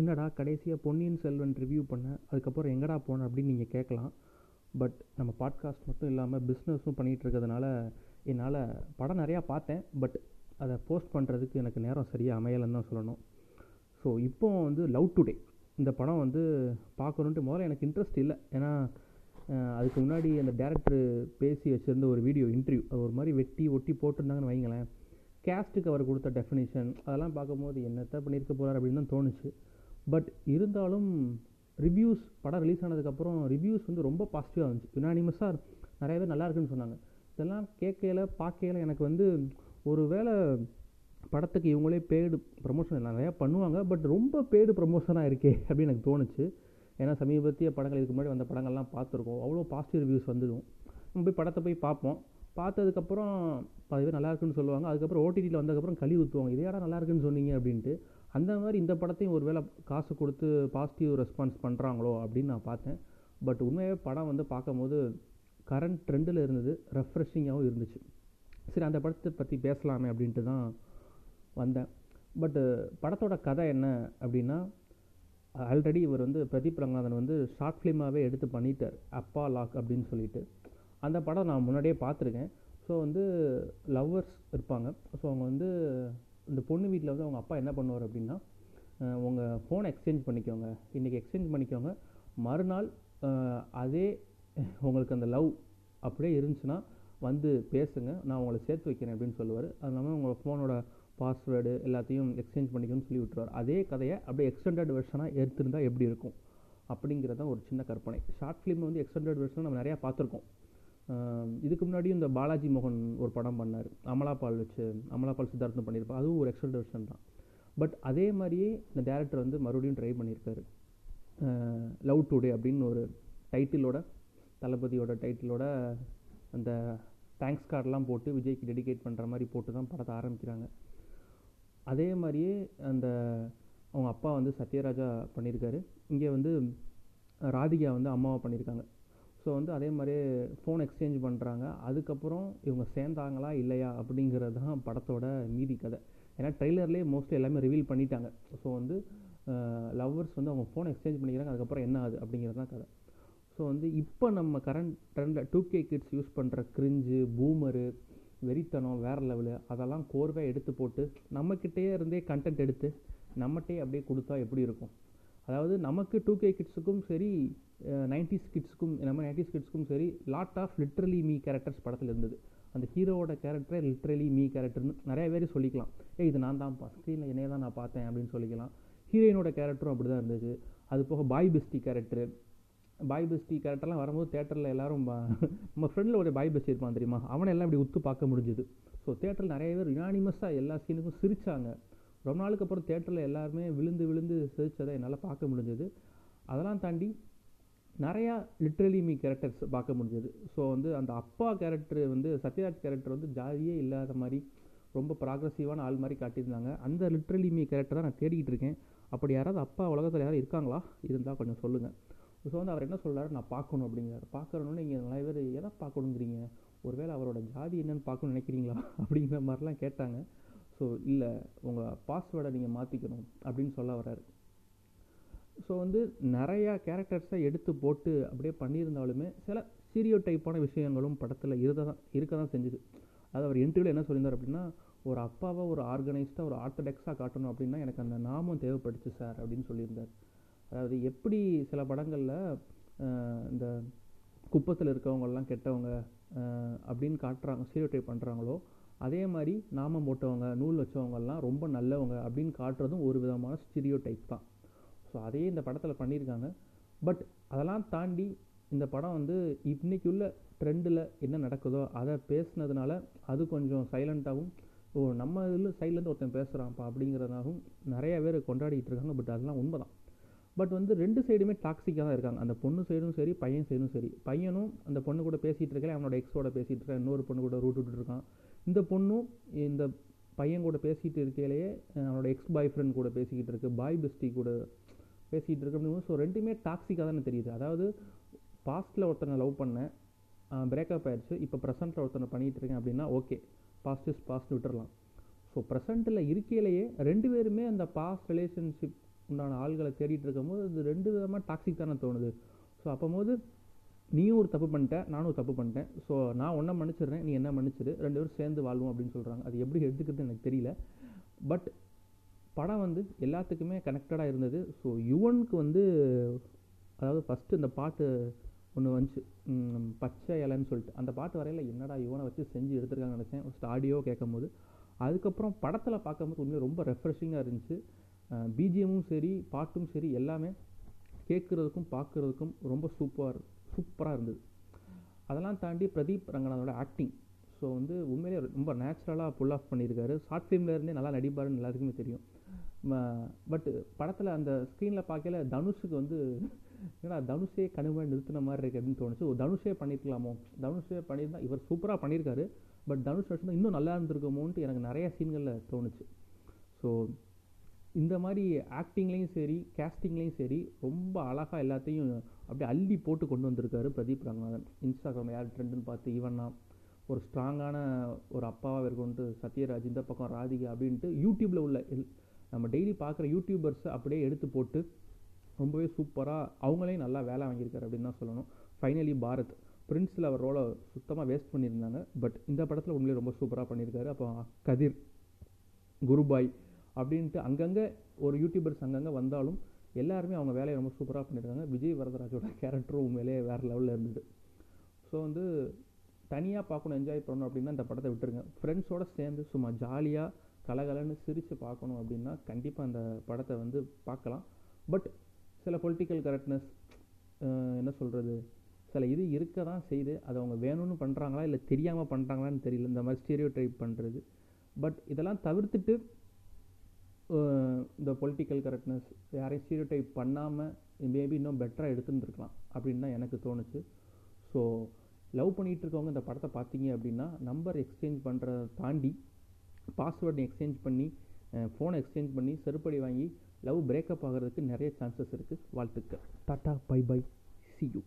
என்னடா கடைசியாக பொன்னியின் செல்வன் ரிவ்யூ பண்ணேன் அதுக்கப்புறம் எங்கடா போனேன் அப்படின்னு நீங்கள் கேட்கலாம். பட் நம்ம பாட்காஸ்ட் மட்டும் இல்லாமல் பிஸ்னஸும் பண்ணிகிட்டு இருக்கிறதுனால என்னால் படம் நிறையா பார்த்தேன். பட் அதை போஸ்ட் பண்ணுறதுக்கு எனக்கு நேரம் சரியாக அமையலைன்னு தான் சொல்லணும். ஸோ இப்போ வந்து லவ் டுடே இந்த படம் வந்து பார்க்கணுன்ட்டு முதல்ல எனக்கு இன்ட்ரெஸ்ட் இல்லை. ஏன்னா அதுக்கு முன்னாடி அந்த டேரக்டர் பேசி வச்சுருந்த ஒரு வீடியோ இன்டர்வியூ அது ஒரு மாதிரி வெட்டி ஒட்டி போட்டிருந்தாங்கன்னு வைங்களேன். கேஸ்ட்டுக்கு அவர் கொடுத்த டெஃபினேஷன் அதெல்லாம் பார்க்கும்போது என்னத்தை பண்ணியிருக்க போகிறார் அப்படின்னு தான் தோணுச்சு. பட் இருந்தாலும் ரிவ்யூஸ் படம் ரிலீஸ் ஆனதுக்கப்புறம் ரிவ்யூஸ் வந்து ரொம்ப பாசிட்டிவாக இருந்துச்சு. யுனானிமஸாக நிறைய பேர் நல்லா இருக்குன்னு சொன்னாங்க. இதெல்லாம் கேட்கையில பார்க்கையில எனக்கு வந்து ஒரு வேளை படத்துக்கு இவங்களே பெய்டு ப்ரமோஷன் நிறையா பண்ணுவாங்க. பட் ரொம்ப பெய்டு ப்ரமோஷனாக இருக்கே அப்படின்னு எனக்கு தோணுச்சு. ஏன்னா சமீபத்திய படங்கள் இதுக்கு முன்னாடி வந்த படங்கள்லாம் பார்த்துருக்கோம். அவ்வளோ பாசிட்டிவ் ரிவ்யூஸ் வந்துடும் நம்ம போய் படத்தை போய் பார்ப்போம். பார்த்ததுக்கப்புறம் பாதி பேர் நல்லா இருக்குன்னு சொல்லுவாங்க. அதுக்கப்புறம் ஓடிடியில் வந்ததுக்கப்புறம் கழி ஊற்றுவாங்க இதே இடம் நல்லா இருக்குன்னு சொன்னீங்க? அப்படின்ட்டு. அந்த மாதிரி இந்த படத்தையும் ஒரு வேளை காசு கொடுத்து பாசிட்டிவ் ரெஸ்பான்ஸ் பண்ணுறாங்களோ அப்படின்னு நான் பார்த்தேன். பட் உண்மையாகவே படம் வந்து பார்க்கும்போது கரண்ட் ட்ரெண்டில் இருந்தது ரெஃப்ரெஷிங்காகவும் இருந்துச்சு. சரி அந்த படத்தை பற்றி பேசலாமே அப்படின்ட்டு தான் வந்தேன். பட்டு படத்தோட கதை என்ன அப்படின்னா ஆல்ரெடி இவர் வந்து பிரதீப் ரங்கநாதன் வந்து ஷார்ட் ஃபிலிமாகவே எடுத்து பண்ணிட்டார். அப்பா லாக் அப்படின்னு சொல்லிட்டு. அந்த படம் நான் முன்னாடியே பார்த்துருக்கேன். ஸோ வந்து லவ்வர்ஸ் இருப்பாங்க. ஸோ அவங்க வந்து இந்த பொண்ணு வீட்டில் வந்து அவங்க அப்பா என்ன பண்ணுவார் அப்படின்னா உங்கள் ஃபோனை எக்ஸ்சேஞ்ச் பண்ணிக்கோங்க. இன்றைக்கி எக்ஸ்சேஞ்ச் பண்ணிக்கோங்க. மறுநாள் அதே உங்களுக்கு அந்த லவ் அப்படியே இருந்துச்சுன்னா வந்து பேசுங்க. நான் உங்களை சேர்த்து வைக்கிறேன் அப்படின்னு சொல்லுவார். அது இல்லாமல் உங்கள் ஃபோனோட பாஸ்வேர்டு எல்லாத்தையும் எக்ஸ்சேஞ்ச் பண்ணிக்கணும்னு சொல்லி விட்டுருவார். அதே கதையை அப்படியே எக்ஸ்டெண்டட் வெர்ஷனாக எடுத்திருந்தால் எப்படி இருக்கும்? அப்படிங்கிறது தான் ஒரு சின்ன கற்பனை. ஷார்ட் ஃபிலிம் வந்து எக்ஸ்டெண்டட் வெர்ஷன் நம்ம நிறையா பார்த்துருக்கோம். இதுக்கு முன்னாடியும் இந்த பாலாஜி மோகன் ஒரு படம் பண்ணார். அமலாபால் வச்சு அமலாபால் சித்தார்த்தம் பண்ணியிருப்பார் அதுவும் ஒரு எக்ஸல் வெர்ஷன் தான். பட் அதே மாதிரியே இந்த டேரக்டர் வந்து மறுபடியும் ட்ரை பண்ணியிருக்காரு. லவ் டுடே அப்படின்னு ஒரு டைட்டிலோட தளபதியோட டைட்டிலோட அந்த தேங்க்ஸ் கார்டெலாம் போட்டு விஜய்க்கு டெடிகேட் பண்ணுற மாதிரி போட்டு தான் படத்தை ஆரம்பிக்கிறாங்க. அதே மாதிரியே அந்த அவங்க அப்பா வந்து சத்யராஜா பண்ணியிருக்காரு. இங்கே வந்து ராதிகா வந்து அம்மாவை பண்ணியிருக்காங்க. ஸோ வந்து அதே மாதிரியே ஃபோன் எக்ஸ்சேஞ்ச் பண்ணுறாங்க அதுக்கப்புறம் இவங்க சேர்ந்தாங்களா இல்லையா அப்படிங்கிறது தான் படத்தோட மீதி கதை. ஏன்னா ட்ரெய்லர்லேயே மோஸ்ட்லி எல்லாமே ரிவீல் பண்ணிட்டாங்க. ஸோ வந்து லவ்வர்ஸ் வந்து அவங்க ஃபோன் எக்ஸ்சேஞ்ச் பண்ணிக்கிறாங்க. அதுக்கப்புறம் என்ன ஆகுது அப்படிங்கிறது தான் கதை. ஸோ வந்து இப்போ நம்ம கரண்ட் ட்ரெண்டில் டூ கே கிட்ஸ் யூஸ் பண்ணுற கிரிஞ்சு பூமரு வெறித்தனம் வேறு லெவலு அதெல்லாம் கோர்வை எடுத்து போட்டு நம்மக்கிட்டேயே இருந்தே கண்டென்ட் எடுத்து நம்மகிட்டே அப்படியே கொடுத்தா எப்படி இருக்கும்? அதாவது நமக்கு டூ கே கிட்ஸுக்கும் சரி நைன்டிஸ் கிட்ஸுக்கும் நம்ம நைன்டிஸ் கிட்ஸுக்கும் சரி lot of literally me characters படத்தில் இருந்தது. அந்த ஹீரோவோட கேரக்டரே லிட்ரலி மீ கேரக்டர்னு நிறைய பேர் சொல்லிக்கலாம். ஏய் இது நான் தான் ஸ்க்ரீனில் என்னைய தான் நான் பார்த்தேன் அப்படின்னு சொல்லிக்கலாம். ஹீரோயினோட கேரக்டரும் அப்படி தான் இருந்துச்சு அது போக boy bestie character boy bestie கேரக்டர்லாம் வரும்போது தேட்டரில் எல்லாரும் நம்ம ஃப்ரெண்டில் ஒரு பாய் பெஸ்டி இருப்பான் தெரியுமா? அவனை எல்லாம் இப்படி உத்து பார்க்க முடிஞ்சுது. ஸோ தேட்டரில் நிறைய பேர் யுனானிமஸாக எல்லா சீனுக்கும் சிரித்தாங்க ரொம்ப நாளுக்கு அப்புறம் தேட்டரில் எல்லாருமே விழுந்து விழுந்து சிரிச்சதை என்னால் பார்க்க முடிஞ்சது. அதெல்லாம் தாண்டி நிறையா லிட்ரலி மீ கேரக்டர்ஸ் பார்க்க முடிஞ்சது. ஸோ வந்து அந்த அப்பா கேரக்டர் வந்து சத்யராஜ் கேரக்டர் வந்து ஜாதியே இல்லாத மாதிரி ரொம்ப ப்ராக்ரஸிவான ஆள் மாதிரி காட்டியிருந்தாங்க. அந்த லிட்ரலி மீ கேரக்டர் தான் நான் தேடிக்கிட்டு இருக்கேன். அப்படி யாராவது அப்பா உலகத்தில் யாராவது இருக்காங்களா? இருந்தால் கொஞ்சம் சொல்லுங்கள் ஸோ வந்து அவர் என்ன சொல்கிறாரு நான் பார்க்கணும் அப்படிங்கிறாரு. பார்க்கணுன்னு நீங்கள் நிறைய பேர் எதை பார்க்கணுங்கிறீங்க? ஒருவேளை அவரோட ஜாதி என்னன்னு பார்க்கணும்னு நினைக்கிறீங்களா? அப்படிங்கிற மாதிரிலாம் கேட்டாங்க. ஸோ இல்லை உங்கள் பாஸ்வேர்டை நீங்கள் மாற்றிக்கணும் அப்படின்னு சொல்ல வர்றாரு. ஸோ வந்து நிறையா கேரக்டர்ஸை எடுத்து போட்டு அப்படியே பண்ணியிருந்தாலுமே சில சீரியோ டைப்பான விஷயங்களும் படத்தில் இருக்க தான் இருக்க தான் செஞ்சுது. அது அவர் இன்டர்வியூவில் என்ன சொல்லியிருந்தார் அப்படின்னா ஒரு அப்பாவை ஒரு ஆர்கனைஸ்டாக ஒரு ஆர்த்தடாக்ஸாக காட்டணும் அப்படின்னா எனக்கு அந்த நாமம் தேவைப்பட்டுச்சு சார் அப்படின்னு சொல்லியிருந்தார். அதாவது எப்படி சில படங்களில் இந்த குப்பத்தில் இருக்கவங்கெல்லாம் கெட்டவங்க அப்படின்னு காட்டுறாங்க சீரியோ டைப் பண்ணுறாங்களோ அதே மாதிரி நாமம் போட்டவங்க நூல் வச்சவங்கெல்லாம் ரொம்ப நல்லவங்க அப்படின்னு காட்டுறதும் ஒரு விதமான ஸ்டீரியோ டைப் தான். ஸோ அதையே இந்த படத்தில் பண்ணியிருக்காங்க. பட் அதெல்லாம் தாண்டி இந்த படம் வந்து இன்றைக்கி உள்ள ட்ரெண்டில் என்ன நடக்குதோ அதை பேசுனதுனால அது கொஞ்சம் சைலண்ட்டாகவும் ஓ நம்ம இதில் சைட்லேருந்து ஒருத்தன் பேசுகிறான்ப்பா அப்படிங்கிறதாகவும் நிறைய பேர் கொண்டாடிட்டு இருக்காங்க. பட் அதெல்லாம் உண்மைதான். பட் வந்து ரெண்டு சைடுமே டாக்ஸிக்காக தான் இருக்காங்க. அந்த பொண்ணு சைடும் சரி பையன் சைடும் சரி. பையனும் அந்த பொண்ணு கூட பேசிகிட்டு இருக்கல அவனோட எக்ஸோட பேசிகிட்டு இருக்கான் இன்னொரு பொண்ணு கூட ரூட் விட்டுட்டு இருக்கான். இந்த பொண்ணும் இந்த பையன் கூட பேசிகிட்டு இருக்கையிலேயே அவனோட எக்ஸ் பாய் ஃப்ரெண்ட் கூட பேசிக்கிட்டு இருக்கு பாய் பெஸ்டி கூட பேசிகிட்டு இருக்கு அப்படின்னு ஸோ ரெண்டுமே டாக்ஸிக்காக தானே தெரியுது. அதாவது பாஸ்ட்டில் ஒருத்தனை லவ் பண்ணேன் பிரேக்கப் ஆயிடுச்சு இப்போ ப்ரெசென்ட்டில் ஒருத்தனை பண்ணிகிட்டு இருக்கேன் அப்படின்னா ஓகே பாஸ்ட் இஸ் பாஸ்ட் விட்டுறலாம். ஸோ ப்ரெசென்ட்டில் இருக்கையிலேயே ரெண்டு பேருமே அந்த பாஸ்ட் ரிலேஷன்ஷிப் உண்டான ஆள்களை தேடிட்டு இருக்கும்போது இது ரெண்டு விதமாக டாக்ஸிக் தானே தோணுது. ஸோ அப்போம்போது நீயும் ஒரு தப்பு பண்ணிட்ட நானும் ஒரு தப்பு பண்ணிட்டேன். ஸோ நான் ஒன்றை மன்னிச்சிடுறேன் நீ என்ன மன்னிச்சிடு ரெண்டு பேரும் சேர்ந்து வாழ்வோம் அப்படின்னு சொல்கிறாங்க அது எப்படி எடுத்துக்கிறது எனக்கு தெரியல. பட் படம் வந்து எல்லாத்துக்குமே கனெக்டடாக இருந்தது. ஸோ யுவனுக்கு வந்து அதாவது ஃபஸ்ட்டு இந்த பாட்டு ஒன்று வந்துச்சு. பச்சை இலைன்னு சொல்லிட்டு. அந்த பாட்டு வரையில் என்னடா யுவனை வச்சு செஞ்சு எடுத்துருக்காங்கன்னு நினச்சேன். ஃபஸ்ட் ஆடியோ கேட்கும்போது. அதுக்கப்புறம் படத்தில் பார்க்கும்போது உண்மையாக ரொம்ப ரெஃப்ரெஷிங்காக இருந்துச்சு. பிஜிஎம்மும் சரி பாட்டும் சரி எல்லாமே கேட்குறதுக்கும் பார்க்குறதுக்கும் ரொம்ப சூப்பர் சூப்பராக இருந்தது. அதெல்லாம் தாண்டி பிரதீப் ரங்கநாதனோட ஆக்டிங் ஸோ வந்து உண்மையிலே ரொம்ப நேச்சுரலாக புல் ஆஃப் பண்ணியிருக்காரு. ஷார்ட் ஃபிலிம்லேருந்தே நல்லா நடிப்பாருன்னு எல்லாருக்குமே தெரியும். பட் படத்தில் அந்த ஸ்க்ரீனில் பார்க்கல தனுஷுக்கு வந்து ஏன்னா தனுஷே கணுமை நிறுத்தின மாதிரி இருக்குது அப்படின்னு தோணுச்சு. ஓ தனுஷே பண்ணியிருக்கலாமோ தனுஷே பண்ணியிருந்தா இவர் சூப்பராக பண்ணியிருக்காரு. பட் தனுஷ் வச்சுருந்தா இன்னும் நல்லா இருந்திருக்குமோன்ட்டு எனக்கு நிறைய சீன்களில் தோணுச்சு. ஸோ இந்த மாதிரி ஆக்டிங்லேயும் சரி கேஸ்டிங்லேயும் சரி ரொம்ப அழகாக எல்லாத்தையும் அப்படியே அள்ளி போட்டு கொண்டு வந்திருக்காரு பிரதீப் ரங்கநாதன். இன்ஸ்டாகிராம் யார் ட்ரெண்டுன்னு பார்த்து ஈவன்னா ஒரு ஸ்ட்ராங்கான ஒரு அப்பாவாக இருக்கொண்டு சத்யராஜ் இந்த பக்கம் ராதிகா அப்படின்ட்டு யூடியூப்பில் உள்ள எல்- நம்ம டெய்லி பார்க்குற யூடியூபர்ஸை அப்படியே எடுத்து போட்டு ரொம்பவே சூப்பராக அவங்களையும் நல்லா வேலை வாங்கியிருக்காரு அப்படின்னு தான் சொல்லணும். ஃபைனலி பாரத். பிரின்ஸில் அவர் ரோலை சுத்தமாக வேஸ்ட் பண்ணியிருந்தாங்க. பட் இந்த படத்தில் உண்மையிலே ரொம்ப சூப்பராக பண்ணியிருக்காரு. அப்போ கதிர் குருபாய் அப்படின்ட்டு அங்கங்கே ஒரு யூடியூபர்ஸ் அங்கங்கே வந்தாலும் எல்லாருமே அவங்க வேலையை ரொம்ப சூப்பராக பண்ணியிருக்காங்க. விஜய் வரதராஜோட கேரக்டரும் உண்மையிலே வேறு லெவலில் இருந்தது. ஸோ வந்து தனியாக பார்க்கணும் என்ஜாய் பண்ணணும் அப்படின்னா இந்த படத்தை விட்டுருங்க. ஃப்ரெண்ட்ஸோடு சேர்ந்து சும்மா ஜாலியாக கலகலன்னு சிரித்து பார்க்கணும் அப்படின்னா கண்டிப்பாக அந்த படத்தை வந்து பார்க்கலாம். பட் சில பொலிட்டிக்கல் கரெக்ட்னஸ் என்ன சொல்கிறது சில இது இருக்க தான் செய்யுது. அது அவங்க வேணும்னு பண்ணுறாங்களா இல்லை தெரியாமல் பண்ணுறாங்களான்னு தெரியல. இந்த மாதிரி ஸ்டீரியோ டைப் பண்ணுறது பட் இதெல்லாம் தவிர்த்துட்டு இந்த பொலிட்டிக்கல் கரெக்ட்னஸ் யாரையும் ஸ்டீரியோ டைப் பண்ணாமல் மேபி இன்னும் பெட்டராக எடுத்துருந்துருக்கலாம் அப்படின்னு தான் எனக்கு தோணுச்சு. ஸோ லவ் பண்ணிகிட்டு இருக்கவங்க இந்த படத்தை பார்த்தீங்க அப்படின்னா நம்பர் எக்ஸ்சேஞ்ச் பண்ணுறத தாண்டி பாஸ்வேர்டு எக்ஸ்சேஞ்ச் பண்ணி ஃபோனை எக்ஸ்சேஞ்ச் பண்ணி செருப்படி வாங்கி லவ் பிரேக்கப் ஆகிறதுக்கு நிறைய சான்சஸ் இருக்குது வாழ்த்துக்கள். Tata bye bye see you